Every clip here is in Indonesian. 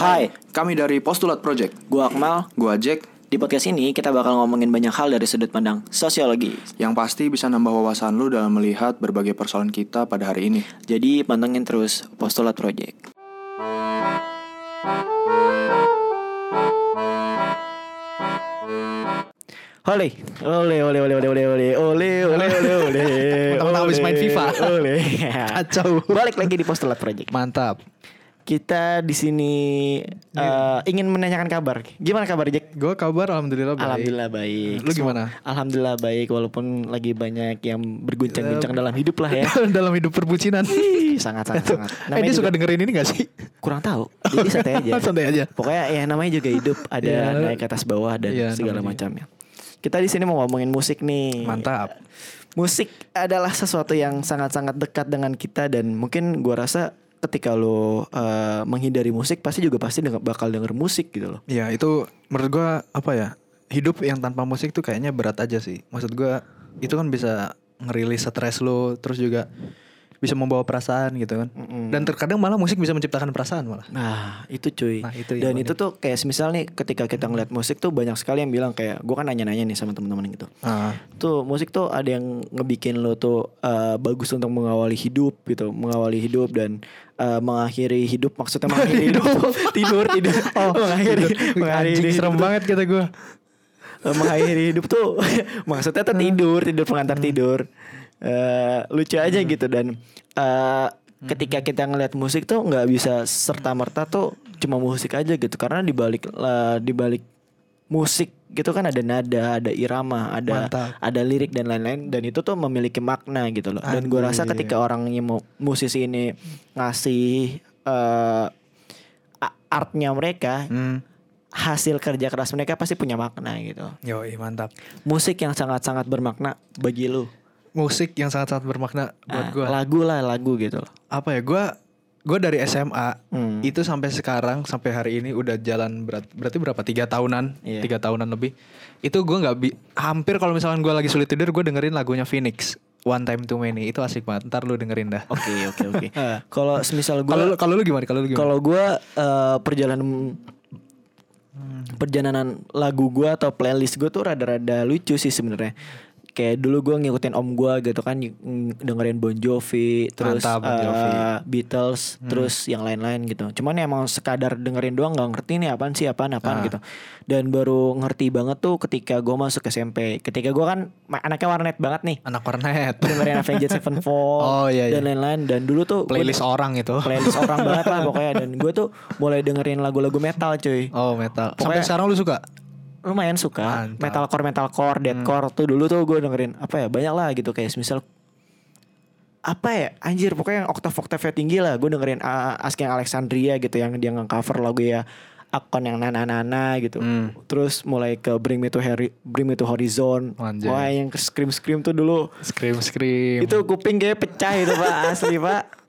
Hai, Kami dari Postulat Project. gua Akmal. Gua Jack, Di podcast ini kita bakal ngomongin banyak hal dari sudut pandang sosiologi. yang pasti bisa nambah wawasan lu dalam melihat berbagai persoalan kita pada hari ini. Jadi pantengin terus Postulat Project. Ole, ole, ole, ole, ole, ole, ole, ole, ole, ole, ole. Mentang-mentang habis main FIFA. Ole. Kacau. Balik lagi di Postulat Project. Mantap. Kita di sini eh, ingin menanyakan kabar. Gimana kabar Jack? Gue kabar alhamdulillah baik. Alhamdulillah baik. Lu gimana? Alhamdulillah baik walaupun lagi banyak yang berguncang-guncang dalam hidup lah ya. Dalam hidup perbucinan. Sangat sangat sangat. eh dia suka dengerin ini gak sih? kurang tahu. Jadi santai aja. Santai aja. Pokoknya ya namanya juga hidup ada Iya. naik ke atas bawah dan Iya, segala macamnya. Kita di sini mau ngomongin musik nih. Mantap. Musik adalah sesuatu yang sangat-sangat dekat dengan kita dan mungkin gua rasa ketika lo eh, menghindari musik pasti juga pasti denger- bakal denger musik gitu loh. Ya itu menurut gue apa ya? Hidup yang tanpa musik tuh kayaknya berat aja sih. Maksud gue itu kan bisa ngerilis stres lo, terus juga bisa membawa perasaan gitu kan. Dan terkadang malah musik bisa menciptakan perasaan malah. Nah itu cuy Nah, itu Dan itu tuh kayak misal nih Ketika kita ngeliat musik tuh Banyak sekali yang bilang kayak Gue kan nanya-nanya nih sama teman-teman gitu Ah, Tuh musik tuh ada yang ngebikin lo tuh eh, Bagus untuk mengawali hidup gitu Mengawali hidup dan eh, Mengakhiri hidup Maksudnya mengakhiri hidup. Tidur Tidur. Oh, Mengakhiri Mengakhiri anjing hidup serem tuh- banget kata gue. eh, Mengakhiri hidup tuh Maksudnya tuh tidur Tidur pengantar tidur. Eh, Lucu aja gitu Dan eh, Ketika kita ngeliat musik tuh nggak bisa serta merta tuh cuma musik aja gitu. Karena dibalik lah dibalik musik gitu kan ada nada, ada irama, ada Mantap. ada lirik dan lain-lain dan itu tuh memiliki makna gitu loh. Dan gue rasa ketika orang yang musisi ini ngasih a- artnya mereka, Hmm. hasil kerja keras mereka pasti punya makna gitu. Yoi mantap. Musik yang sangat-sangat bermakna bagi lu. Musik yang sangat-sangat bermakna buat Ah, gue. Lagu lah lagu gitu loh. apa ya gue gue dari SMA Hmm. itu sampai sekarang sampai hari ini udah jalan berat berarti berapa tiga tahunan Iya. tiga tahunan lebih itu gue nggak bi hampir kalau misalkan gue lagi sulit tidur gue dengerin lagunya Phoenix One Time Too Many itu asik banget ntar lu dengerin dah Oke oke oke. Kalau semisal gue kalau lu- kalau lu gimana kalau lu gimana Kalau gue eh, perjalanan perjalanan lagu gue atau playlist gue tuh rada-rada lucu sih sebenarnya. Kayak dulu gue ngikutin om gue gitu kan ng- dengerin Bon Jovi, terus Mantap, Bon Jovi. eh, Beatles, terus yang lain-lain gitu. Cuman ya emang sekadar dengerin doang nggak ngerti nih apaan sih apaan apaan Ah. gitu. Dan baru ngerti banget tuh ketika gue masuk SMP. Ketika gue kan anaknya warnet banget nih. anak warnet Dengerin Avenged Sevenfold Oh, iya, iya. dan lain-lain dan dulu tuh gua- playlist orang itu playlist orang banget lah pokoknya dan gue tuh mulai dengerin lagu-lagu metal cuy oh metal sampai Pokoknya- sekarang lu suka lumayan suka. Mantap. Hmm. metalcore metalcore deathcore. Tuh dulu tuh gue dengerin apa ya banyak lah gitu. Kayak misal apa ya anjir pokoknya yang oktav oktavnya tinggi lah. Gue dengerin uh, Asking Alexandria gitu yang dia nge-cover lagu ya Akon yang nana nana gitu. Hmm. terus mulai ke Bring Me to Harry Bring Me to Horizon. Anjay. wah yang scream scream tuh dulu. Scream scream itu kuping kayak pecah itu pak asli pak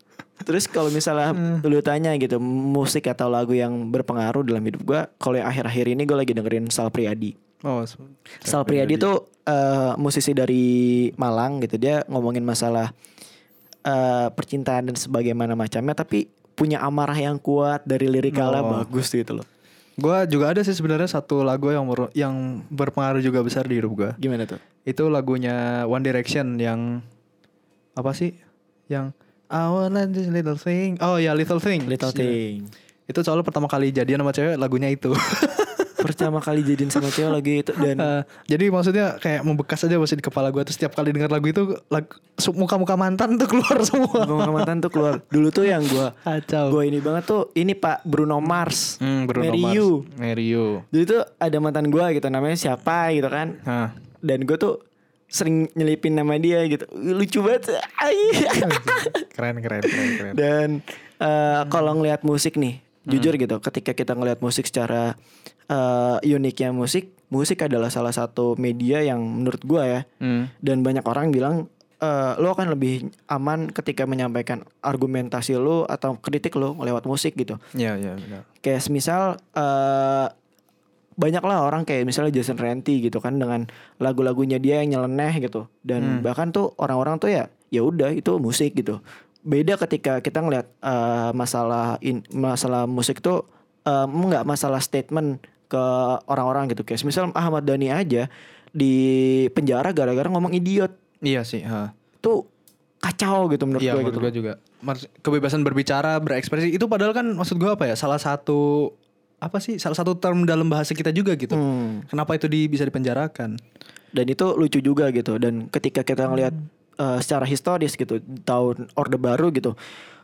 terus kalau misalnya lu tanya gitu musik atau lagu yang berpengaruh dalam hidup gua kalau yang akhir-akhir ini gue lagi dengerin Sal Priadi. Oh Sal Priadi. Tuh eh, musisi dari Malang gitu dia ngomongin masalah eh, percintaan dan sebagaimana macamnya tapi punya amarah yang kuat dari lirikalnya Oh. bagus gitu loh. Gue juga ada sih sebenarnya satu lagu yang yang berpengaruh juga besar di hidup gue gimana tuh? Itu lagunya One Direction yang apa sih? Yang I wanna this little thing. Oh ya little thing. Little Thing. Itu soalnya pertama kali jadian sama cewek lagunya itu. Pertama kali jadiin sama cewek lagi itu dan Eh, jadi maksudnya kayak membekas aja masih di kepala gue terus setiap kali dengar lagu itu lag- su- muka-muka mantan tuh keluar semua. Gua mantan tuh keluar. Dulu tuh yang gua Kacau. gua ini banget tuh ini Pak Bruno Mars. Hmm, Bruno Marry Mars. You. Marry You. jadi tuh ada mantan gua gitu namanya siapa gitu kan. Nah, dan gua tuh sering nyelipin nama dia gitu lucu banget keren keren keren keren. dan eh, kalau ngelihat musik nih jujur gitu ketika kita ngelihat musik secara eh, uniknya musik musik adalah salah satu media yang menurut gua ya Hmm. dan banyak orang bilang eh, lo akan lebih aman ketika menyampaikan argumentasi lo atau kritik lo lewat musik gitu Iya iya benar. kayak misal eh banyak lah orang kayak misalnya Jason Ranti gitu kan dengan lagu-lagunya dia yang nyeleneh gitu dan bahkan tuh orang-orang tuh ya ya udah itu musik gitu beda ketika kita ngeliat eh, masalah in, masalah musik tuh eh, nggak masalah statement ke orang-orang gitu kayak misal Ahmad Dhani aja di penjara gara-gara ngomong idiot Iya sih. ha. tuh kacau gitu menurut Iya gue menurut gitu. gue juga. Kebebasan berbicara, berekspresi itu padahal kan maksud gue apa ya? Salah satu apa sih? Salah satu term dalam bahasa kita juga gitu. Hmm. Kenapa itu di, bisa dipenjarakan? dan itu lucu juga gitu dan ketika kita ngelihat Hmm. eh, secara historis gitu tahun orde baru gitu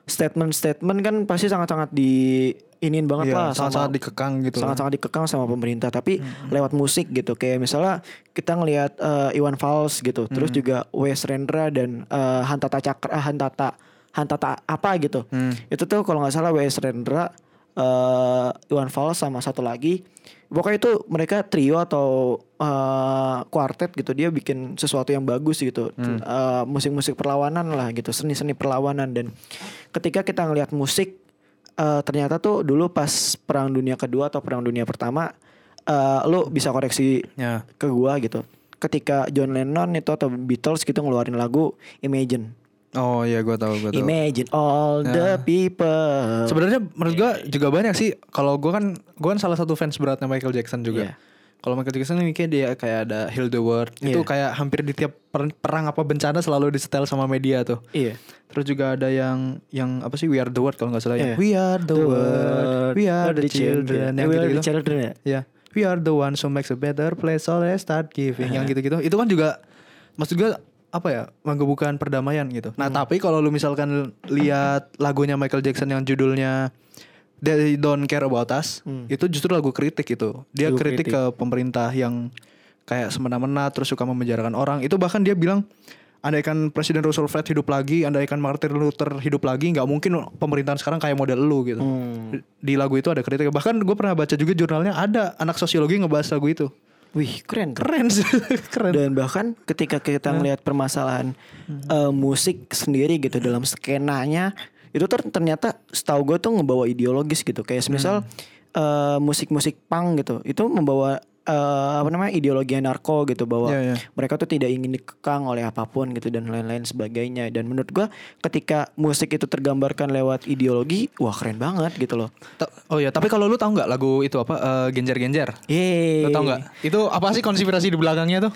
statement-statement kan pasti sangat-sangat di iniin banget Iya, lah sangat-sangat dikekang gitu. sangat-sangat dikekang sama pemerintah tapi Hmm. lewat musik gitu kayak misalnya kita ngelihat eh, Iwan Fals gitu terus Hmm. juga Wes Rendra dan eh, Hantata Cakra Hantata Hantata apa gitu Hmm. itu tuh kalau nggak salah Wes Rendra eh, Iwan Fals sama satu lagi. Pokoknya itu mereka trio atau eh, quartet gitu. Dia bikin sesuatu yang bagus gitu. Hmm. Eh, musik-musik perlawanan lah gitu. Seni-seni perlawanan. Dan ketika kita ngelihat musik eh, ternyata tuh dulu pas perang dunia kedua atau perang dunia pertama eh, lu bisa koreksi Ya. ke gua gitu. Ketika John Lennon itu atau Beatles gitu ngeluarin lagu Imagine Oh iya gue tahu gue tahu. Imagine all the people Sebenarnya menurut gua juga banyak sih. Kalau gua kan gua kan salah satu fans beratnya Michael Jackson juga. Iya. Kalau Michael Jackson ini kayak dia kayak ada Heal the World. Itu Iya. kayak hampir di tiap per- perang apa bencana selalu disetel sama media tuh. Iya Terus juga ada yang yang apa sih We Are the World kalau nggak salah ya. Iya. We are the, world, we are the children. Eh, Yang we are the children ya Ya, we are the ones who makes a better place, so let's start giving. Yang gitu-gitu. Itu kan juga maksud gue apa ya menggebukan perdamaian gitu. Nah tapi kalau lu misalkan lihat lagunya Michael Jackson yang judulnya They Don't Care About Us, itu justru lagu kritik itu. Dia Lagu kritik, kritik. ke pemerintah yang kayak semena-mena terus suka memenjarakan orang. Itu bahkan dia bilang andaikan Presiden Roosevelt hidup lagi, andaikan Martin Luther hidup lagi, nggak mungkin pemerintahan sekarang kayak model lu gitu. Hmm. Di lagu itu ada kritik. Bahkan gue pernah baca juga jurnalnya ada anak sosiologi ngebahas lagu itu. Wih keren. Keren. Keren. Dan bahkan ketika kita ngelihat permasalahan eh, musik sendiri gitu dalam skenanya itu ter- ternyata setahu gue tuh ngebawa ideologis gitu. Kayak semisal eh, musik-musik punk gitu itu membawa eh, apa namanya ideologi narko gitu bahwa Iya, iya. mereka tuh tidak ingin dikekang oleh apa pun gitu dan lain-lain sebagainya dan menurut gua ketika musik itu tergambarkan lewat ideologi wah keren banget gitu loh Ta- Oh ya, tapi kalau lu tahu nggak lagu itu apa? Eh, Genjer-genjer. Yeay. Lu tahu nggak? Itu apa sih konspirasi di belakangnya tuh?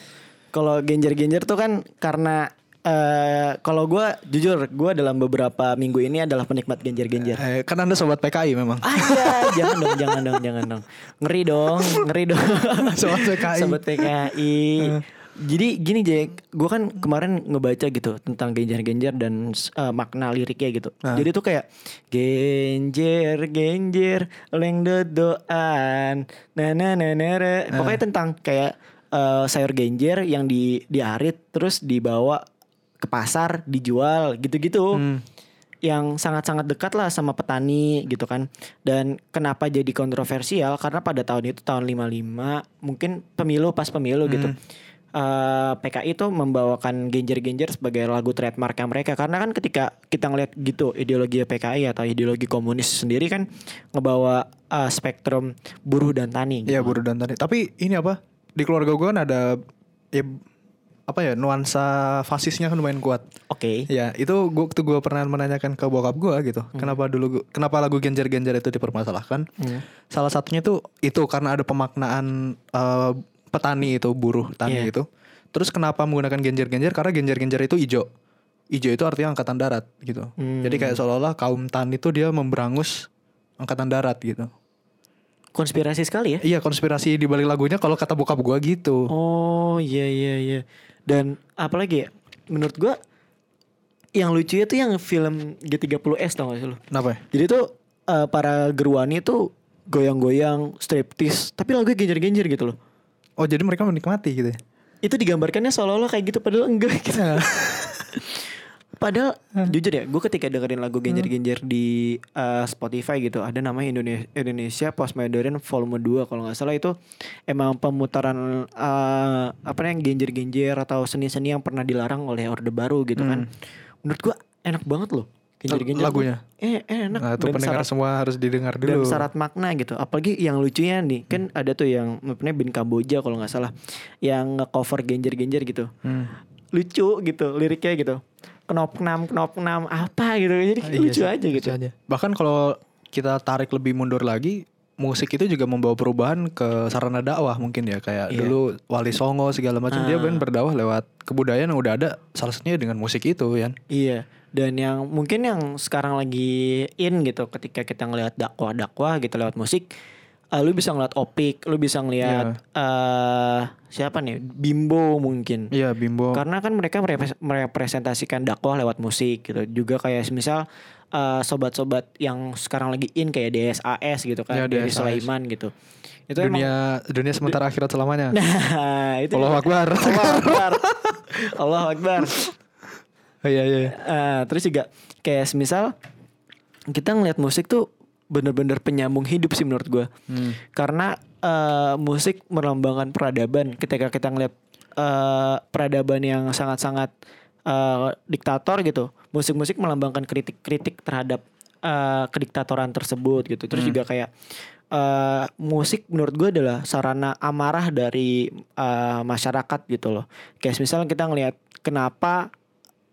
Kalau genjer-genjer tuh kan karena eh kalau gua jujur gua dalam beberapa minggu ini adalah penikmat genjer-genjer. Eh, kan anda sobat PKI memang. Ah iya, jangan dong, jangan dong, jangan dong. Ngeri dong, ngeri dong. Sobat PKI. Sobat PKI. Jadi gini Jack, gue kan kemarin ngebaca gitu tentang genjer-genjer dan eh, makna liriknya gitu. Jadi tuh kayak genjer genjer leng dodoan na na na na. Pokoknya tentang kayak eh, sayur genjer yang di diarit terus dibawa ke pasar dijual gitu-gitu yang sangat-sangat dekat lah sama petani gitu kan. Dan kenapa jadi kontroversial? Karena pada tahun itu tahun 55 mungkin pemilu pas pemilu gitu. eh, PKI itu membawakan genjer-genjer sebagai lagu trademarknya mereka karena kan ketika kita ngeliat gitu ideologi PKI atau ideologi komunis sendiri kan ngebawa eh, spektrum buruh dan tani gitu. Iya, buruh dan tani. Tapi ini apa? Di keluarga gue kan ada ya apa ya nuansa fasisnya kan lumayan kuat. Oke. Ya itu gua waktu gue pernah menanyakan ke bokap gue gitu, kenapa dulu gua- kenapa lagu genjer-genjer itu dipermasalahkan? Salah satunya tuh itu karena ada pemaknaan eh, petani itu buruh tani Iya. itu. Terus kenapa menggunakan genjer-genjer? Karena genjer-genjer itu ijo. Ijo itu artinya angkatan darat gitu. Jadi kayak seolah-olah kaum tani itu dia memberangus angkatan darat gitu. Konspirasi sekali ya. Iya konspirasi di balik lagunya kalau kata bokap gue gitu. Oh iya iya iya. Dan apalagi ya? Menurut gua yang lucunya tuh yang film G30S tau gak sih lu? Kenapa? ya? Jadi tuh eh, para gerwani tuh goyang-goyang striptease tapi lagunya genjer-genjer gitu loh. Oh jadi mereka menikmati gitu ya? Itu digambarkannya seolah-olah kayak gitu padahal enggak gitu. Padahal jujur ya, gue ketika dengerin lagu genjer-genjer di eh, Spotify gitu, ada namanya Indonesia, Indonesia Postmodern Volume 2 kalau nggak salah itu emang pemutaran eh, apa namanya genjer-genjer atau seni-seni yang pernah dilarang oleh Orde Baru gitu kan. Menurut gue enak banget loh genjer-genjer. Lagunya? Eh, enak. Nah itu Dan pendengar syarat- semua harus didengar dan dulu. syarat makna gitu apalagi yang lucunya nih kan ada tuh yang apa namanya bin Kamboja kalau nggak salah yang cover genjer-genjer gitu Hmm. lucu gitu liriknya gitu knop enam knop enam apa gitu jadi Iya lucu aja gitu aja. Bahkan kalau kita tarik lebih mundur lagi, musik itu juga membawa perubahan ke sarana dakwah mungkin ya kayak Iya. dulu Wali Songo segala macam dia Ah. kan berdakwah lewat kebudayaan yang udah ada salah satunya dengan musik itu kan. Iya. Dan yang mungkin yang sekarang lagi in gitu ketika kita ngelihat dakwah-dakwah gitu lewat musik, eh, lu bisa ngeliat Opik, lu bisa ngeliat eh siapa nih? Bimbo mungkin. Iya Bimbo. Karena kan mereka merepres- merepresentasikan dakwah lewat musik gitu. Juga kayak misal eh, sobat-sobat yang sekarang lagi in kayak DSAS gitu kan, Ya, dari. Sulaiman gitu. Itu emang dunia dunia sementara akhirat selamanya. Nah, itu Allah Akbar. Allah Akbar. Allah Akbar. Iya iya. Eh, terus juga kayak semisal kita ngeliat musik tuh bener-bener penyambung hidup sih menurut gua. Hmm. Karena eh, musik melambangkan peradaban. Ketika kita ngeliat eh, peradaban yang sangat-sangat eh, diktator gitu, musik-musik melambangkan kritik-kritik terhadap eh, kediktatoran tersebut gitu. Terus juga kayak eh, musik menurut gue adalah sarana amarah dari eh, masyarakat gitu loh. Kayak misalnya kita ngelihat kenapa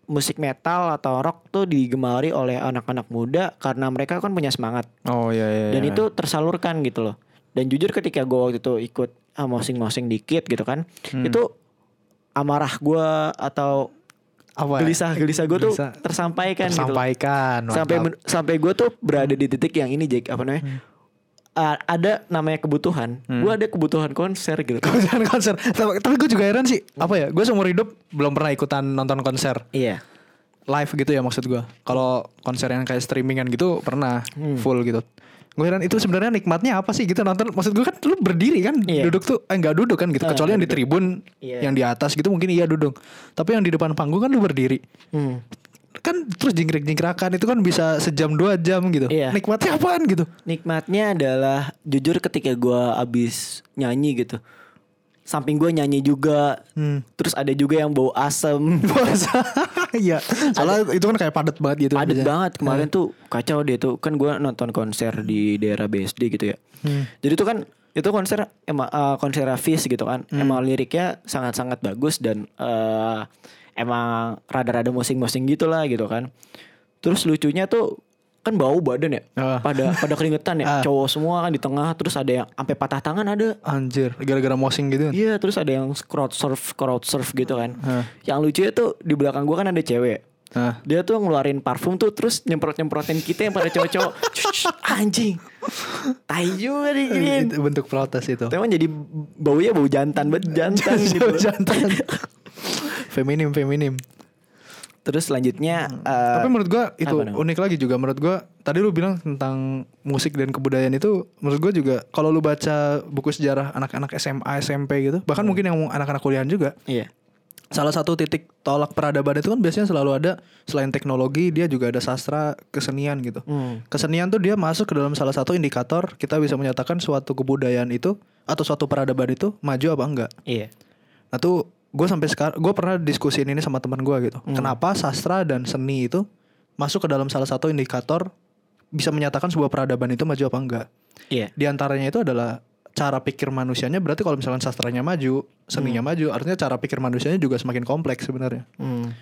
musik metal atau rock tuh digemari oleh anak-anak muda karena mereka kan punya semangat Oh iya iya. dan iya. itu tersalurkan gitu loh. Dan jujur ketika gue waktu itu ikut ah, mosing-mosing dikit gitu kan, Hmm. itu amarah gue atau apa? ya? gelisah-gelisah gue tuh Gelisah. tersampaikan, gitu. Sampai men- sampai gue tuh berada di titik yang ini Jack apa namanya? Hmm. Ah, ada namanya kebutuhan. Gue ada kebutuhan konser gitu. konser konser. Tapi, tapi gue juga heran sih. Apa ya? Gue seumur hidup belum pernah ikutan nonton konser iya. live gitu ya maksud gue. Kalau konser yang kayak streamingan gitu pernah Hmm. full gitu. Gue heran itu sebenarnya nikmatnya apa sih gitu nonton. Maksud gue kan lu berdiri kan, Iya. duduk tuh eh nggak duduk kan gitu. Ah, Kecuali yang di duduk. tribun, Iya. yang di atas gitu mungkin iya duduk. Tapi yang di depan panggung kan lu berdiri. Hmm. Kan terus jingkrik-jingkrakan itu kan bisa sejam dua jam gitu. Iya. Nikmatnya apaan gitu? Nikmatnya adalah jujur ketika gue abis nyanyi gitu. Samping gue nyanyi juga. Hmm. Terus ada juga yang bau asem. Iya. Soalnya itu kan kayak padat banget gitu. Padat biasanya. banget kemarin tuh kacau dia tuh kan gue nonton konser di daerah BSD gitu ya. Hmm. Jadi tuh kan itu konser emang eh, konser Fis gitu kan. Hmm. Emang liriknya sangat-sangat bagus dan eh, emang rada-rada musing-musing gitu lah gitu kan. Terus lucunya tuh kan bau badan ya. Ah. Pada pada keringetan ya. Ah. Cowok semua kan di tengah terus ada yang sampai patah tangan ada. Anjir, gara-gara mosing gitu. Iya, terus ada yang crowd surf, crowd surf gitu kan. Hah. Yang lucunya tuh di belakang gua kan ada cewek. Nah. Dia tuh ngeluarin parfum tuh terus nyemprot-nyemprotin kita yang pada cowok-cowok. Anjing. Tai juga nih giniin. Itu bentuk protes itu. Emang jadi baunya bau jantan banget jantan gitu. Jantan. feminim, feminim. Terus selanjutnya eh, Tapi menurut gua itu unik lagi juga menurut gua. Tadi lu bilang tentang musik dan kebudayaan itu menurut gua juga kalau lu baca buku sejarah anak-anak SMA, SMP gitu, bahkan Hmm. mungkin yang anak-anak kuliahan juga. iya. Salah satu titik tolak peradaban itu kan biasanya selalu ada selain teknologi dia juga ada sastra, kesenian gitu. Hmm. Kesenian tuh dia masuk ke dalam salah satu indikator kita bisa menyatakan suatu kebudayaan itu atau suatu peradaban itu maju apa enggak. Iya. Nah tuh gue sampai sekarang gue pernah diskusiin ini sama teman gue gitu. Kenapa sastra dan seni itu masuk ke dalam salah satu indikator bisa menyatakan sebuah peradaban itu maju apa enggak. Iya. Di antaranya itu adalah cara pikir manusianya berarti kalau misalkan sastranya maju, seninya maju, artinya cara pikir manusianya juga semakin kompleks sebenarnya. Hmm.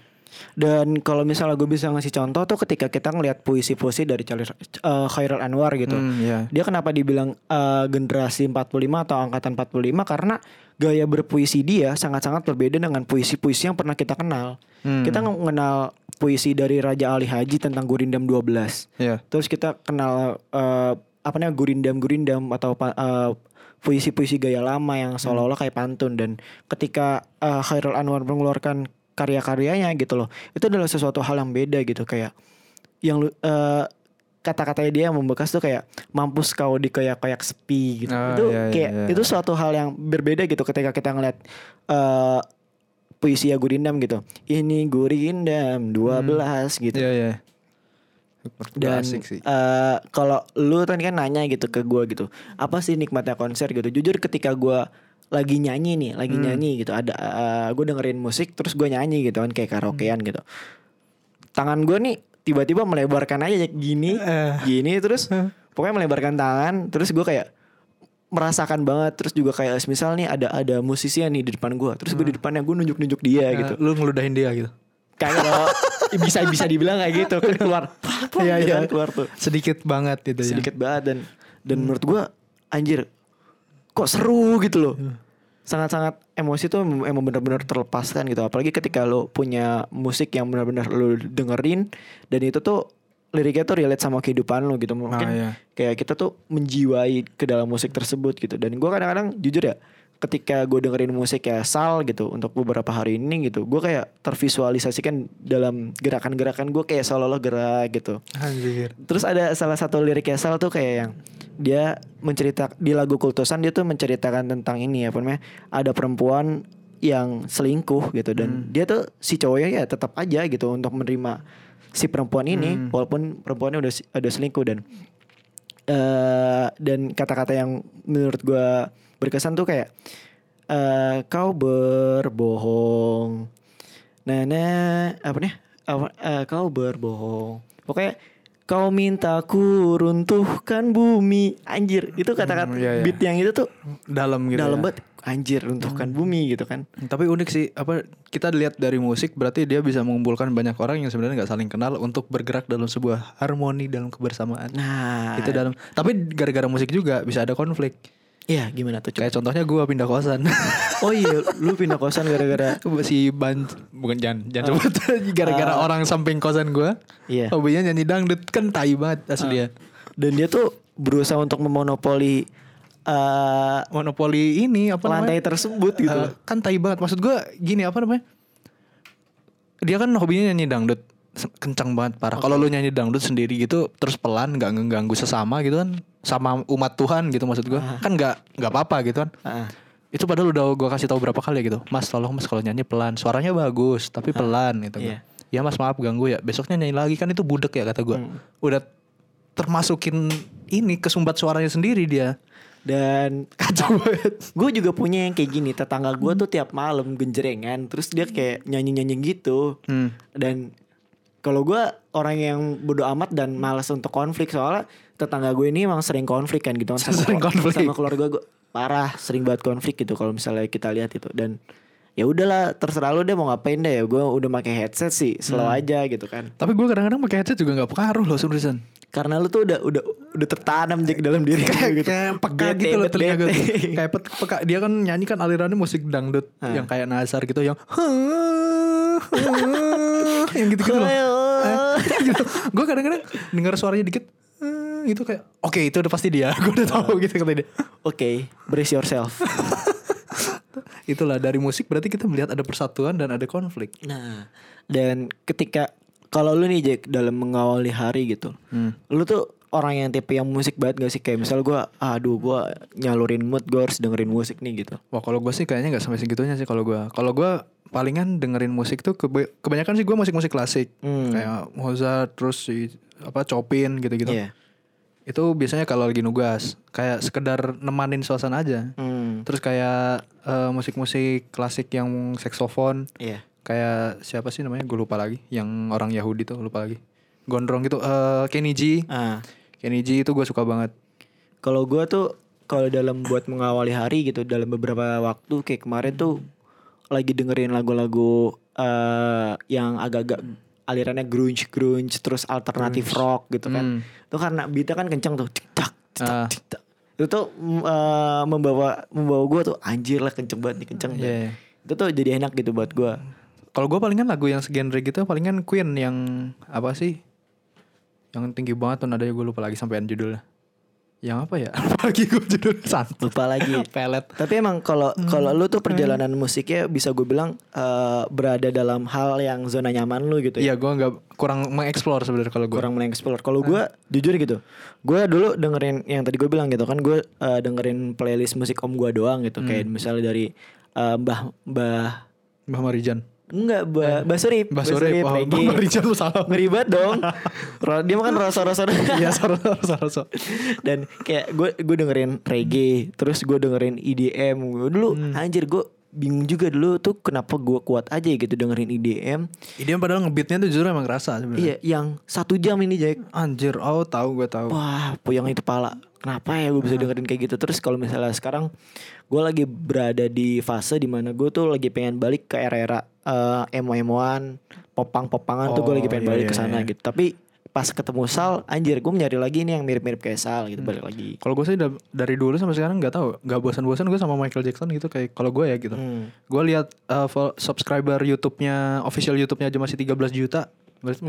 Dan kalau misalnya gue bisa ngasih contoh tuh ketika kita ngelihat puisi-puisi dari Charles eh, Khairul Anwar gitu. Hmm, iya. Dia kenapa dibilang eh, generasi 45 atau angkatan 45 karena gaya berpuisi dia sangat-sangat berbeda dengan puisi-puisi yang pernah kita kenal. Hmm. Kita mengenal puisi dari Raja Ali Haji tentang Gurindam 12. Iya. Terus kita kenal eh, apa namanya gurindam-gurindam atau pa- eh, puisi-puisi gaya lama yang seolah-olah kayak pantun dan ketika eh, Khairul Anwar mengeluarkan karya-karyanya gitu loh. Itu adalah sesuatu hal yang beda gitu kayak yang eh, kata-katanya dia yang membekas tuh kayak mampus kau di koyak-koyak sepi gitu. Ah, itu iya, iya, kayak iya. itu suatu hal yang berbeda gitu ketika kita ngeliat eh puisi ya Gurindam gitu. Ini Gurindam 12 gitu. Iya, iya. Dan eh, kalau lu tadi kan nanya gitu ke gua gitu, apa sih nikmatnya konser gitu? Jujur ketika gua lagi nyanyi nih, lagi Hmm. nyanyi gitu, ada eh, gua dengerin musik terus gua nyanyi gitu kan kayak karaokean gitu. Tangan gua nih tiba-tiba melebarkan aja gini, Eh. gini terus pokoknya melebarkan tangan, terus gua kayak merasakan banget terus juga kayak misal nih ada ada musisi nih di depan gua terus gue di depannya gue nunjuk-nunjuk dia Ya, gitu Lu ngeludahin dia gitu. Kayak kalau bisa bisa dibilang kayak gitu. Kan keluar Iya, gitu iya. kan, keluar tuh. Sedikit banget gitu ya. sedikit banget dan dan menurut gua anjir kok seru gitu loh. Sangat-sangat emosi tuh em- emang benar-benar terlepaskan gitu. Apalagi ketika lo punya musik yang benar-benar lo dengerin dan itu tuh liriknya tuh relate sama kehidupan lo gitu. Mungkin Ah, iya. kayak kita tuh menjiwai ke dalam musik tersebut gitu. Dan gue kadang-kadang jujur ya ketika gue dengerin musik kayak Sal gitu untuk beberapa hari ini gitu gue kayak tervisualisasikan dalam gerakan-gerakan gue kayak seolah-olah gerak gitu. Anjir. Terus ada salah satu lirik Sal tuh kayak yang dia mencerita di lagu Kultusan dia tuh menceritakan tentang ini apa namanya ada perempuan yang selingkuh gitu dan dia tuh si cowoknya ya tetap aja gitu untuk menerima si perempuan ini walaupun perempuannya udah udah selingkuh dan eh dan kata-kata yang menurut gua berkesan tuh kayak eh kau berbohong nah apa nih apa, eh, kau berbohong pokoknya kau minta ku runtuhkan bumi anjir itu kata-kata Hmm, iya, iya. beat yang itu tuh Dalam gitu. dalam ya. banget anjir runtuhkan bumi gitu kan Tapi unik sih apa kita lihat dari musik berarti dia bisa mengumpulkan banyak orang yang sebenarnya nggak saling kenal untuk bergerak dalam sebuah harmoni dalam kebersamaan. nah itu dalam tapi gara-gara musik juga bisa ada konflik. Iya gimana tuh coba Kayak contohnya gua pindah kosan. oh iya lu pindah kosan gara-gara si ban bukan jangan jangan sebut gara-gara orang samping kosan gua. Iya. Hobinya nyanyi dangdut kan tai banget asli ya. dan dia tuh berusaha untuk memonopoli eh Monopoli ini apa lantai namanya? tersebut gitu Eh, kan tai banget. Maksud gua gini apa namanya? Dia kan hobinya nyanyi dangdut kencang banget parah. Kalau lu nyanyi dangdut sendiri gitu terus pelan nggak ngeganggu sesama gitu kan sama umat Tuhan gitu maksud gua. Kan nggak nggak apa-apa gitu kan. Ah. Itu padahal udah gua kasih tahu berapa kali gitu. Mas tolong Mas kalau nyanyi pelan. Suaranya bagus tapi pelan gitu gua. Ya Mas maaf ganggu ya. Besoknya nyanyi lagi kan itu budek ya kata gua. Hmm. Udah termasukin ini kesumbat suaranya sendiri dia. dan Kacau banget. gue juga punya yang kayak gini tetangga gue tuh tiap malam genjrengan terus dia kayak nyanyi nyanyi gitu Hmm. dan kalau gue orang yang bodo amat dan malas untuk konflik soalnya tetangga gue ini emang sering konflik kan gitu. Sama, Sering konflik. sama keluarga gue parah sering banget konflik gitu kalau misalnya kita lihat itu. Dan ya udahlah terserah lu deh mau ngapain deh. Ya gue udah pakai headset sih slow aja gitu kan. Tapi gue kadang-kadang pakai headset juga nggak pengaruh loh seriusan. Karena lu tuh udah udah udah tertanam di dalam diri kayak, gitu kayak peka Bete, gitu loh telinga gue. bete. kayak peka dia kan nyanyi kan alirannya musik dangdut yang kayak Nazar gitu yang yang gitu gitu loh. gitu. Gue kadang-kadang dengar suaranya dikit "Hmm," gitu kayak oke itu udah pasti dia. Gue udah tahu gitu kata dia. Oke, brace yourself. Itulah dari musik berarti kita melihat ada persatuan dan ada konflik. Nah, dan ketika kalau lu nih Jack dalam mengawali hari gitu, lu tuh orang yang tipe yang musik banget gak sih? Kayak misal gua, aduh gua nyalurin mood, gua harus dengerin musik nih gitu. Wah kalau gue sih kayaknya nggak sampai segitunya sih kalau gue. Kalau gue palingan dengerin musik tuh keba- kebanyakan sih gue musik-musik klasik Hmm. kayak Mozart terus si apa Chopin gitu-gitu. Iya. Itu biasanya kalau lagi nugas kayak sekedar nemanin suasana aja. Hmm. Terus kayak eh, musik-musik klasik yang saksofon Iya. Kayak siapa sih namanya gue lupa lagi yang orang Yahudi tuh lupa lagi. Gondrong gitu eh Kenny G. Ah, Kenny G itu gue suka banget. kalau gua tuh kalau dalam buat mengawali hari gitu dalam beberapa waktu kayak kemarin tuh lagi dengerin lagu-lagu eh yang agak-agak alirannya grunge grunge terus alternatif rock gitu kan. Hmm. Itu karena beatnya kan kenceng tuh. Tik tak, tik tak, Ah. tik tak. Itu tuh eh, membawa membawa gua tuh anjir lah kenceng banget nih kenceng. Iya. Itu tuh jadi enak gitu buat gua. Kalau gue palingan lagu yang segenre gitu palingan Queen yang apa sih? Yang tinggi banget tuh nadanya gue lupa lagi sampean judulnya. Yang apa ya? Lupa lagi gue judul santai. Lupa lagi. Pelet. Tapi emang kalau kalau lu tuh perjalanan musiknya bisa gue bilang eh, berada dalam hal yang zona nyaman lu gitu ya. Iya gue nggak kurang mengeksplor sebenarnya kalau gue. kurang mengeksplor. Kalau gue jujur gitu, gue dulu dengerin yang tadi gue bilang gitu kan, gue eh, dengerin playlist musik om gue doang gitu, kayak misalnya dari eh, Mbah Mbah Mbah Marijan. Enggak Mbah Mbah Surip, Mbah Surip. Oh, Regi. Mbah Marijan lu salah. Ngeri banget dong. Dia makan rasa-rasa Iya sorry. dan kayak gue gue dengerin reggae, terus gue dengerin EDM. Dulu anjir gue bingung juga dulu tuh kenapa gue kuat aja gitu dengerin EDM. Dia padahal ngebeatnya tuh jujur emang kerasa sebenarnya. Iya, yang satu jam ini Jack. Anjir, oh tahu gue tahu. Wah, puyeng itu pala. Kenapa ya gue bisa dengerin kayak gitu? Terus kalau misalnya sekarang gue lagi berada di fase di mana gue tuh lagi pengen balik ke era-era eh, emo-emoan, popang-popangan tuh gue Oh, lagi pengen iya, balik iya, ke sana iya. gitu. Tapi pas ketemu Sal anjir gue nyari lagi nih yang mirip-mirip kayak Sal gitu balik lagi Kalau gue sih da- dari dulu sampai sekarang nggak tahu, nggak bosan-bosan gue sama Michael Jackson gitu kayak kalau gue ya gitu. Hmm. Gue lihat uh, subscriber YouTube-nya, official YouTube-nya aja masih 13 juta. Berarti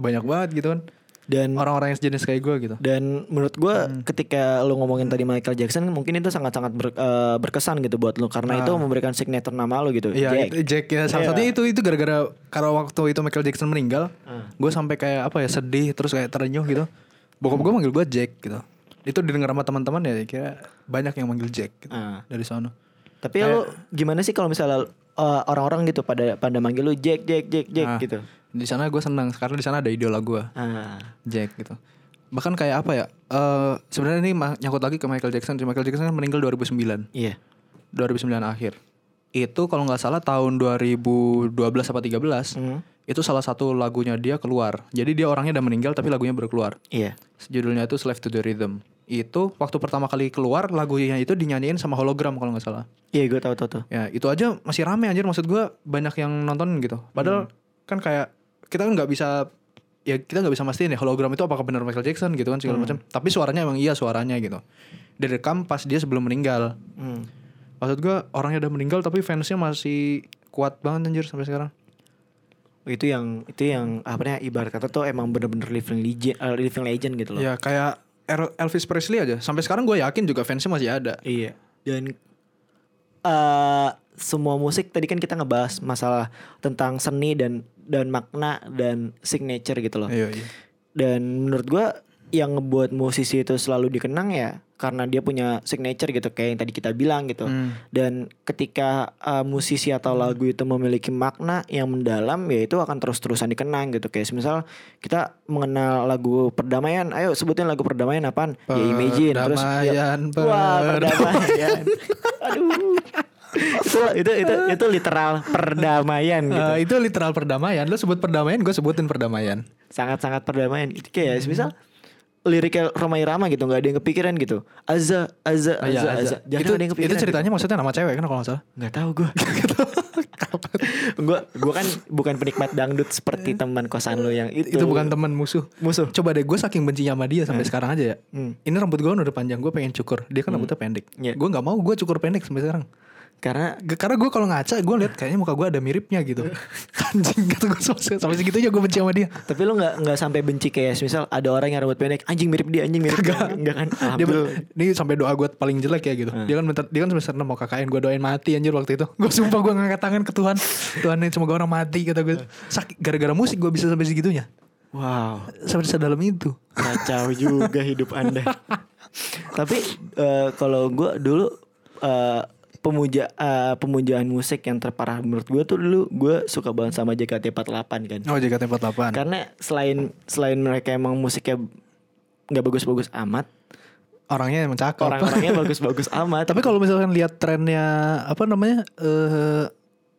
banyak banget gitu kan. Dan Orang-orang yang sejenis kayak gue gitu. dan menurut gue Hmm. ketika lu ngomongin tadi Michael Jackson mungkin itu sangat-sangat ber- eh, berkesan gitu buat lu karena itu memberikan signature nama lu gitu Ah. Iya, Jack. itu Jack ya. Salah Iya. satunya itu itu gara-gara karena waktu itu Michael Jackson meninggal, gue sampai kayak apa ya sedih terus kayak terenyuh gitu. Bokap gue manggil gue Jack gitu. Itu didengar sama teman-teman ya kira banyak yang manggil Jack gitu, Ah. dari sana. Tapi lu gimana sih kalau misalnya uh, orang-orang gitu pada pada manggil lu Jack Jack Jack Jack Ah. gitu. Di sana gue senang karena di sana ada idola gue, Ah. Jack gitu. Bahkan kayak apa ya? eh sebenarnya ini nyangkut lagi ke Michael Jackson. Michael Jackson kan meninggal 2009. Iya. 2009 akhir. Itu kalau nggak salah tahun 2012 apa 13 Hmm. itu salah satu lagunya dia keluar. Jadi dia orangnya udah meninggal tapi lagunya baru keluar. Iya. Judulnya itu Slave to the Rhythm. Itu waktu pertama kali keluar lagunya itu dinyanyiin sama hologram kalau nggak salah. Iya gue tahu tahu tuh. Ya itu aja masih rame anjir maksud gua banyak yang nonton gitu. Padahal kan kayak kita kan nggak bisa ya kita nggak bisa mastiin ya hologram itu apakah benar Michael Jackson gitu kan segala macam. Tapi suaranya emang iya suaranya gitu. Direkam pas dia sebelum meninggal. Hmm. Maksud gua orangnya udah meninggal tapi fansnya masih kuat banget anjir sampai sekarang. Itu yang itu yang apa namanya ibarat kata tuh emang bener-bener living legend uh, living legend gitu loh. Ya kayak El- Elvis Presley aja sampai sekarang gue yakin juga fansnya masih ada. Iya. Dan eh semua musik tadi kan kita ngebahas masalah tentang seni dan dan makna dan signature gitu loh. Iya iya. Dan menurut gua yang ngebuat musisi itu selalu dikenang ya karena dia punya signature gitu kayak yang tadi kita bilang gitu. Hmm. Dan ketika uh, musisi atau lagu itu memiliki makna yang mendalam ya itu akan terus-terusan dikenang gitu. Kayak misal kita mengenal lagu perdamaian, ayo sebutin lagu perdamaian apaan? ya Imagine terus ya, Perdamaian, wah perdamaian. Aduh. itu itu itu itu literal perdamaian gitu. Eh, itu literal perdamaian. Lo sebut perdamaian, gue sebutin perdamaian. sangat-sangat perdamaian itu kayak misal liriknya Roma Irama gitu nggak ada yang kepikiran gitu Azza Azza Ah, iya, Azza Azza Azza. jangan itu, ada yang kepikiran itu ceritanya maksudnya nama cewek kan kalau nggak salah. gitu. nggak tahu gue gue gue kan bukan penikmat dangdut seperti teman kosan lo yang itu Itu bukan teman musuh. musuh Coba deh gue saking bencinya sama dia sampai sekarang aja ya. Hmm. Ini rambut gue udah panjang, gue pengen cukur. Dia kan rambutnya pendek. Iya. Gue nggak mau gue cukur pendek sampai sekarang. Karena Karena gue kalau ngaca gue lihat kayaknya muka gue ada miripnya gitu. Anjing gitu gue sampai, sampai segitunya gue benci sama dia. tapi lo nggak nggak sampai benci kayak misal ada orang yang rambut pendek anjing mirip dia anjing mirip dia enggak kan Dia ini sampai doa gue paling jelek ya gitu. Dia kan minta, dia kan semester 6 mau KKN gue doain mati anjir waktu itu. Gue sumpah gue ngangkat tangan ke Tuhan. Tuhan ini semoga orang mati kata gue. Sakit gara-gara musik gue bisa sampai segitunya. wow Sampai sedalam itu. kacau juga hidup anda tapi eh, kalau gue dulu eh, pemuja eh, pemujaan musik yang terparah menurut gue tuh dulu gue suka banget sama JKT48 kan Oh JKT48. karena selain selain mereka emang musiknya nggak bagus-bagus amat Orangnya emang cakep. orang-orangnya bagus-bagus amat Tapi kalau misalkan lihat trennya apa namanya eh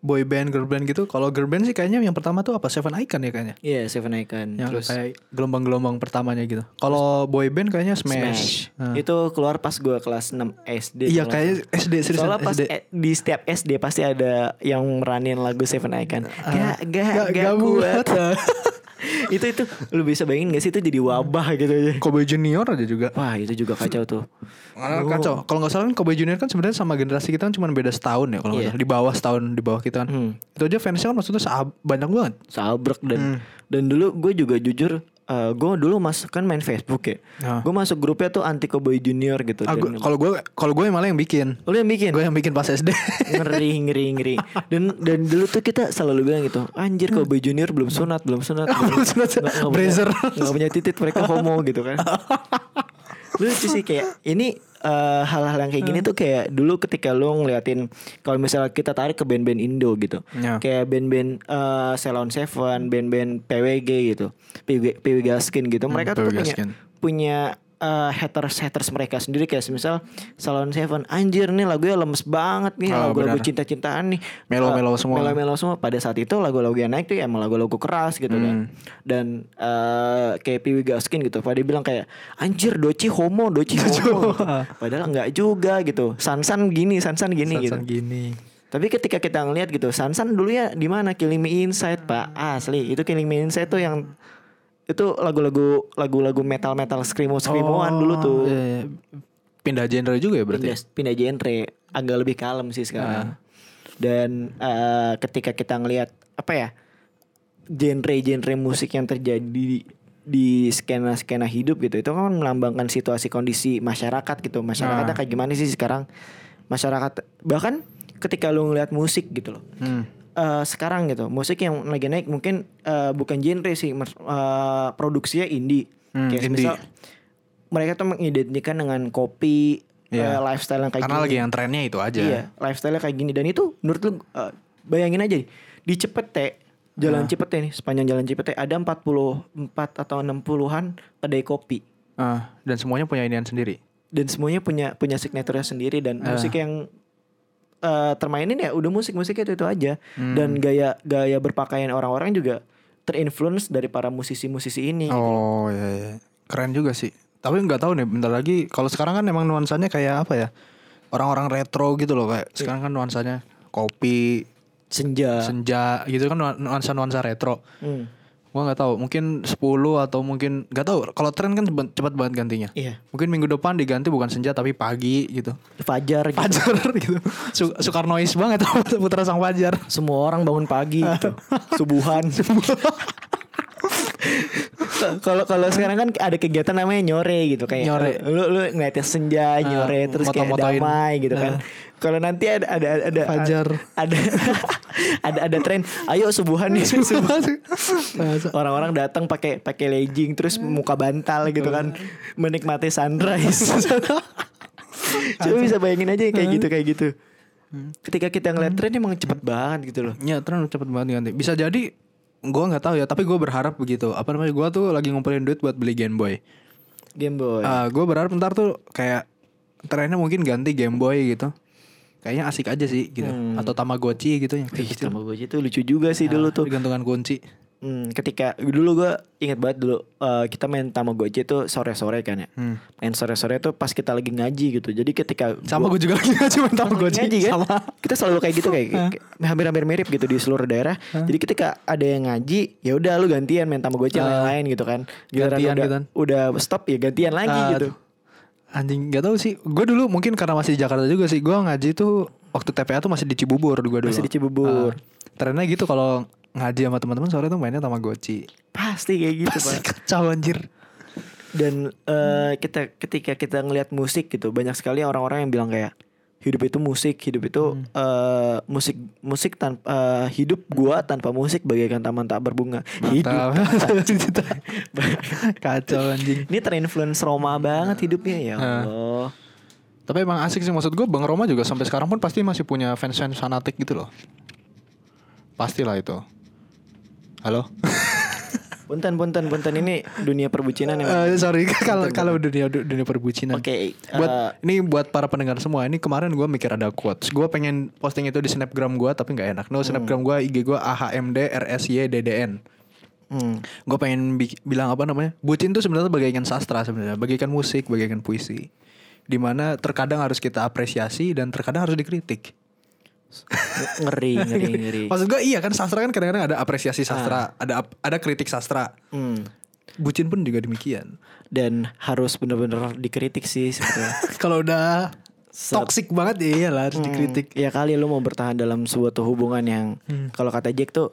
boy band, girl band gitu. Kalau girl band sih kayaknya yang pertama tuh apa Seven Icon ya kayaknya. Iya Seven Icon Yang terus kayak gelombang-gelombang pertamanya gitu. Kalau boy band kayaknya Smash. Smash. Itu keluar pas gue kelas 6 SD. Iya kayak SD seriusan Soalnya pas SD. e- di setiap SD pasti ada yang meranin lagu Seven Icon. Gak, gak, Gak- gak, gak kuat. itu itu lu bisa bayangin gak sih itu jadi wabah gitu aja. Kobe Junior aja juga. Wah itu juga kacau tuh. Karena kacau. Kalau nggak salah kan Kobe Junior kan sebenarnya sama generasi kita kan cuma beda setahun ya kalau nggak Iya. salah. Di bawah setahun di bawah kita kan. Hmm. Itu aja fansnya kan maksudnya banyak banget. Sabrek Hmm. dan dan dulu gue juga jujur gue dulu masuk kan main Facebook ya. Ah. Gue masuk grupnya tuh anti Cowboy Junior gitu. Ah, gua- Kalau gue kalau gue malah yang bikin. lu yang bikin? Gue yang bikin pas SD. ngeri ngeri ngeri dan dan dulu tuh kita selalu bilang gitu anjir Cowboy Junior belum sunat belum sunat Belum sunat. Brazer. nggak punya titit mereka homo gitu kan lucu sih kayak ini eh, hal-hal yang kayak gini tuh kayak dulu ketika lu ngeliatin kalau misalnya kita tarik ke band-band Indo gitu. Ya. kayak band-band eh, Ceylon Seven band-band PWG gitu. PW, PW Gaskin gitu. Mereka tuh PW punya punya eh, haters haters mereka sendiri kayak misal Salon Seven anjir nih lagunya lemes banget nih Oh, lagu-lagu cinta-cintaan nih. Melo-melo Eh, semua. melo-melo semua. Pada saat itu lagu-lagu yang naik tuh ya emang lagu-lagu keras gitu kan. Hmm. dan eh, kayak Piwi Gaskin gitu. Pada bilang kayak anjir Doci homo Doci homo. padahal nggak juga gitu. Sansan gini Sansan gini gitu. Sansan gini. tapi ketika kita ngeliat gitu Sansan dulu ya di mana? Killing Me Inside pak. Asli itu Killing Me Inside tuh yang itu lagu-lagu lagu-lagu metal metal screamo screamoan dulu tuh. Iya, iya. Pindah genre juga ya berarti. pindah, pindah genre. Agak lebih kalem sih sekarang. Dan eh, ketika kita ngelihat apa ya genre-genre musik yang terjadi di skena-skena hidup gitu itu kan melambangkan situasi kondisi masyarakat gitu. Masyarakatnya kayak gimana sih sekarang? Masyarakat bahkan ketika lu ngelihat musik gitu loh. Hmm. Eh, sekarang gitu musik yang lagi naik mungkin eh, bukan genre sih eh, produksinya indie Hmm, kayak indie. misal mereka tuh mengidentikan dengan kopi Iya. eh, lifestyle yang kayak Karena gini lagi yang trennya itu aja. iya lifestyle kayak gini dan itu menurut lu eh, bayangin aja nih, di Cepete jalan Cipete nih sepanjang jalan Cipete ada 44 atau 60-an kedai kopi Ah, dan semuanya punya inian sendiri. dan semuanya punya punya signaturnya sendiri dan musik yang eh, termainin ya udah musik musiknya itu itu aja dan gaya gaya berpakaian orang-orang juga terinfluence dari para musisi-musisi ini Oh iya, iya. Keren juga sih. Tapi nggak tahu nih bentar lagi kalau sekarang kan emang nuansanya kayak apa ya? Orang-orang retro gitu loh kayak sekarang kan nuansanya kopi, senja senja gitu kan nuan- nuansa-nuansa retro. Hmm, Gua nggak tahu, mungkin 10 atau mungkin nggak tahu. Kalau tren kan cepet, cepet banget gantinya. iya Mungkin minggu depan diganti bukan senja tapi pagi gitu. fajar gitu. Fajar gitu. Su Soekarnois banget putra sang fajar. semua orang bangun pagi gitu. subuhan kalau kalau sekarang kan ada kegiatan namanya nyore gitu kayak Nyore. lu lu ngeliatin senja nyore terus kayak damai gitu kan. Kalau nanti ada ada ada Fajar. ada ada ada tren ayo subuhan nih. Orang-orang datang pakai pakai legging terus muka bantal gitu kan menikmati sunrise. Coba bisa bayangin aja kayak gitu kayak gitu. Ketika kita ngeliat tren emang cepet banget gitu loh. Ya tren cepet banget ganti. Bisa jadi gua nggak tahu ya, tapi gua berharap begitu. Apa namanya? Gua tuh lagi ngumpulin duit buat beli Game Boy. Game Boy Ah, gue berharap ntar tuh kayak trennya mungkin ganti Game Boy gitu. Kayaknya asik aja sih gitu. Atau Tamagotchi gitu yang Ih, kecil. Tamagotchi itu lucu juga sih dulu tuh. Gantungan kunci. Hmm, ketika dulu gue inget banget dulu eh, kita main Tamagotchi itu sore-sore kan ya. Hmm. Main sore-sore tuh pas kita lagi ngaji gitu. Jadi ketika Sama gua- gue juga lagi ngaji main Tamagotchi. ngaji kan. Sama. Kita selalu kayak gitu kayak kayak hampir-hampir mirip gitu di seluruh daerah. Jadi ketika ada yang ngaji, ya udah lu gantian main Tamagotchi yang lain-lain gitu kan. Giliran Gantian udah, gitu kan. udah stop ya gantian lagi Ah, gitu. Anjing gak tahu sih. Gue dulu mungkin karena masih di Jakarta juga sih. Gue ngaji tuh waktu TPA tuh masih di Cibubur gue dulu. Masih di Cibubur. Ah, trennya gitu kalau ngaji sama teman-teman sore tuh mainnya Tamagotchi. Pasti kayak gitu, Pasti Pak. kacau anjir. Dan eh, kita ketika kita ngelihat musik gitu banyak sekali orang-orang yang bilang kayak hidup itu musik, hidup itu Hmm. eh, musik musik tanpa hidup gua tanpa musik bagaikan taman tak berbunga. Hidup. kacau anjing. Ini terinfluence Roma banget hidupnya ya Allah. Tapi emang asik sih maksud gue Bang Roma juga sampai sekarang pun pasti masih punya fans-fans fanatik gitu loh. Pastilah itu. Halo. Punten punten punten ini dunia perbucinan emang. Eh, sorry kalau kalau dunia dunia perbucinan. Oke, Buat eh, ini buat para pendengar semua. Ini kemarin gue mikir ada quotes. Gue pengen posting itu di snapgram gue tapi nggak enak. No snapgram gue IG gue ahmd rsydddn. hmm. Gue pengen bi- bilang apa namanya? Bucin tuh sebenarnya bagaikan sastra sebenarnya, bagaikan musik, bagaikan puisi. Di mana terkadang harus kita apresiasi dan terkadang harus dikritik. Ngeri ngeri ngeri. Maksud gue iya kan sastra kan kadang-kadang ada apresiasi sastra, ada ap- ada kritik sastra. Hmm. Bucin pun juga demikian. Dan harus bener-bener dikritik sih sebetulnya. Kalau udah toxic banget ya iyalah harus dikritik. Ya kali lu mau bertahan dalam suatu hubungan yang Hmm. kalau kata Jack tuh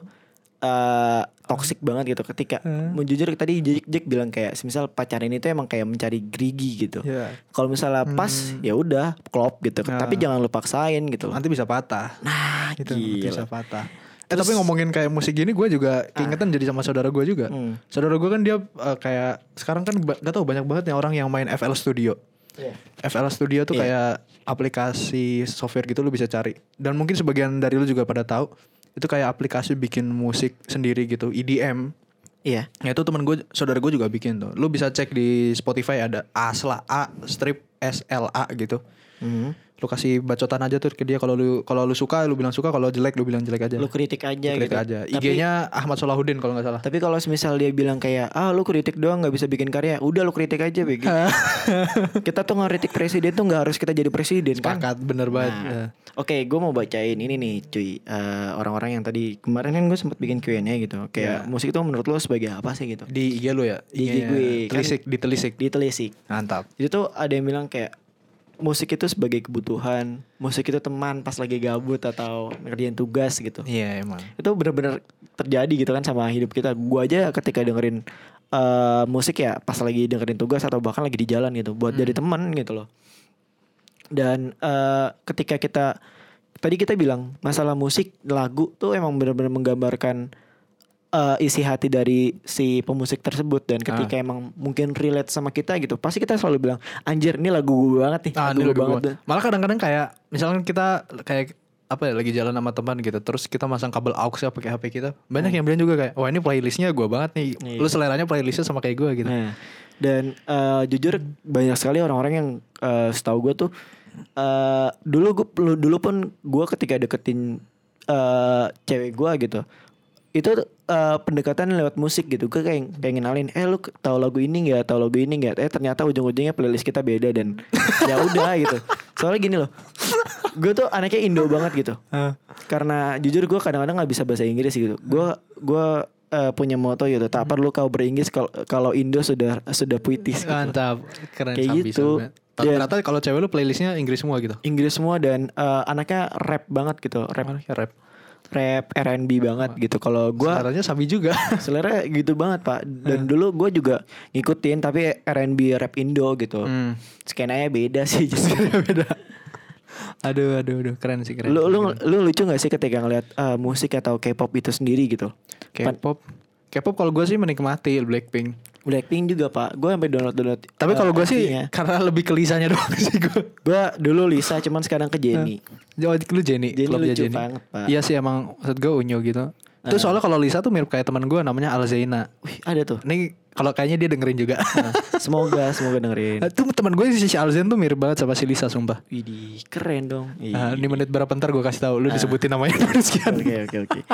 eh toxic banget gitu ketika Hmm. mau jujur tadi Jack, Jack bilang kayak misal pacaran itu emang kayak mencari gerigi gitu. Iya. Kalau misalnya pas ya udah klop gitu. Nah. Tapi jangan lu paksain gitu. Nanti bisa patah. Nah, Gitu, gila. bisa patah. Eh tapi ngomongin kayak musik gini gue juga keingetan jadi sama saudara gue juga. Hmm. Saudara gue kan dia eh, kayak sekarang kan gak tau banyak banget yang orang yang main FL Studio. Iya. FL Studio tuh Iya. kayak aplikasi software gitu lu bisa cari. Dan mungkin sebagian dari lu juga pada tahu itu kayak aplikasi bikin musik sendiri gitu, EDM. Iya. Ya itu temen gue, saudara gue juga bikin tuh. Lu bisa cek di Spotify ada ASLA A strip SLA gitu. Hmm. Lu kasih bacotan aja tuh ke dia kalau lu kalau lu suka lu bilang suka, kalau jelek lu bilang jelek aja. Lu kritik aja Kritik gitu. aja. IG-nya Ahmad Solahuddin kalau nggak salah. Tapi kalau misal dia bilang kayak ah lu kritik doang nggak bisa bikin karya, udah lu kritik aja begitu. kita tuh ngeritik presiden tuh nggak harus kita jadi presiden kan. Sepakat bener banget. Nah, Ya. Oke, gue mau bacain ini nih, cuy. Eh, orang-orang yang tadi kemarin kan gue sempat bikin Q&A gitu. Kayak musik itu menurut lo sebagai apa sih gitu? Di IG lu ya? Di IG gue, kan- Telisik, ditelisik. Ditelisik. Mantap. Itu tuh ada yang bilang kayak musik itu sebagai kebutuhan, musik itu teman pas lagi gabut atau ngerjain tugas gitu. Iya emang. Itu bener-bener terjadi gitu kan sama hidup kita. Gua aja ketika dengerin eh, musik ya pas lagi dengerin tugas atau bahkan lagi di jalan gitu, buat jadi teman gitu loh. Dan eh, ketika kita tadi kita bilang masalah musik lagu tuh emang benar-benar menggambarkan eh, isi hati dari si pemusik tersebut dan ketika emang mungkin relate sama kita gitu pasti kita selalu bilang anjir ini lagu gue banget nih Ah, lagu gue banget gua. deh." Malah kadang-kadang kayak misalkan kita kayak apa ya lagi jalan sama teman gitu terus kita masang kabel aux ya pakai HP kita banyak yang bilang juga kayak wah ini playlistnya gue banget nih Iya. lu seleranya playlistnya sama kayak gue gitu Nah, dan eh, jujur banyak sekali orang-orang yang eh, setahu gue tuh eh, dulu gue dulu pun gue ketika deketin eh, cewek gue gitu itu eh, pendekatan lewat musik gitu. Gue kayak kayak ngenalin eh lu tahu lagu ini nggak? Tahu lagu ini nggak? Eh ternyata ujung-ujungnya playlist kita beda dan ya udah gitu. Soalnya gini loh gue tuh anaknya Indo banget gitu. Karena jujur gue kadang-kadang nggak bisa bahasa Inggris gitu. Gue gue eh, punya moto gitu. Tak perlu kau beringgris kalau kalau Indo sudah sudah puitis gitu. mantap. Keren Kayak gitu. tapi Dan- ternyata kalau cewek lu playlistnya Inggris semua gitu? Inggris semua dan eh, anaknya rap banget gitu. Rap. Mana ya rap rap R&B banget gitu. Kalau gue Seleranya sabi juga. Selera gitu banget pak. Dan dulu gue juga ngikutin tapi R&B rap Indo gitu. Hmm. skenanya beda sih justru. Beda. Aduh aduh aduh. Keren sih keren lu lu lu lucu gak sih ketika ngeliat eh, musik atau K-pop itu sendiri gitu? K-pop? K-pop kalau gue sih menikmati Blackpink. Blackpink juga pak. Gue sampai download download tapi kalau gue sih nya karena lebih ke Lisanya doang sih gue gue dulu Lisa cuman sekarang ke Jennie Jauh lu Jenny, Jenny klubnya lucu Jenny. banget, Pak. Iya sih emang maksud gue unyu gitu. Itu soalnya kalau Lisa tuh mirip kayak teman gue namanya Alzaina. Wih ada tuh Ini kalau kayaknya dia dengerin juga. semoga semoga dengerin Itu teman gue si Alzain tuh mirip banget sama si Lisa sumpah. Widih keren dong Nah, ini menit berapa ntar gue kasih tahu lu disebutin namanya sekian. Oke oke oke.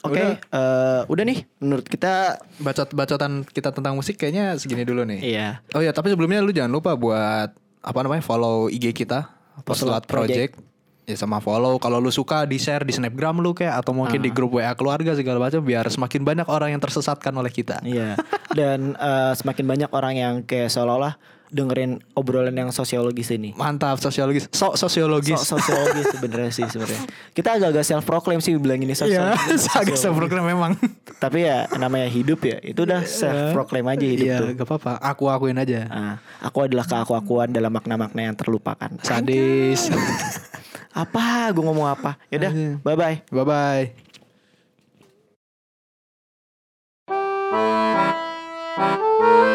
Oke, Udah. eh, udah nih menurut kita Bacot-bacotan kita tentang musik kayaknya segini dulu nih. iya. Oh ya, tapi sebelumnya lu jangan lupa buat apa namanya follow IG kita Postulat Project. Project. Ya sama follow kalau lu suka di share di snapgram lu kayak atau mungkin di grup WA keluarga segala macam biar semakin banyak orang yang tersesatkan oleh kita. Iya. Dan eh, semakin banyak orang yang kayak seolah-olah dengerin obrolan yang sosiologis ini. Mantap, sosiologis. Sok sosiologis. So sosiologis sebenarnya sih sebenarnya. Kita agak-agak self proclaim sih bilang ini iya, sosiologis. Iya, agak self proclaim memang. Tapi ya namanya hidup ya, itu udah iya. self proclaim aja hidup yeah, tuh. Iya, gak apa-apa. Aku akuin aja. Nah, aku adalah keaku-akuan dalam makna-makna yang terlupakan. Sadis. apa? Gue ngomong apa? Ya udah, iya. bye-bye. Bye-bye. Thank you.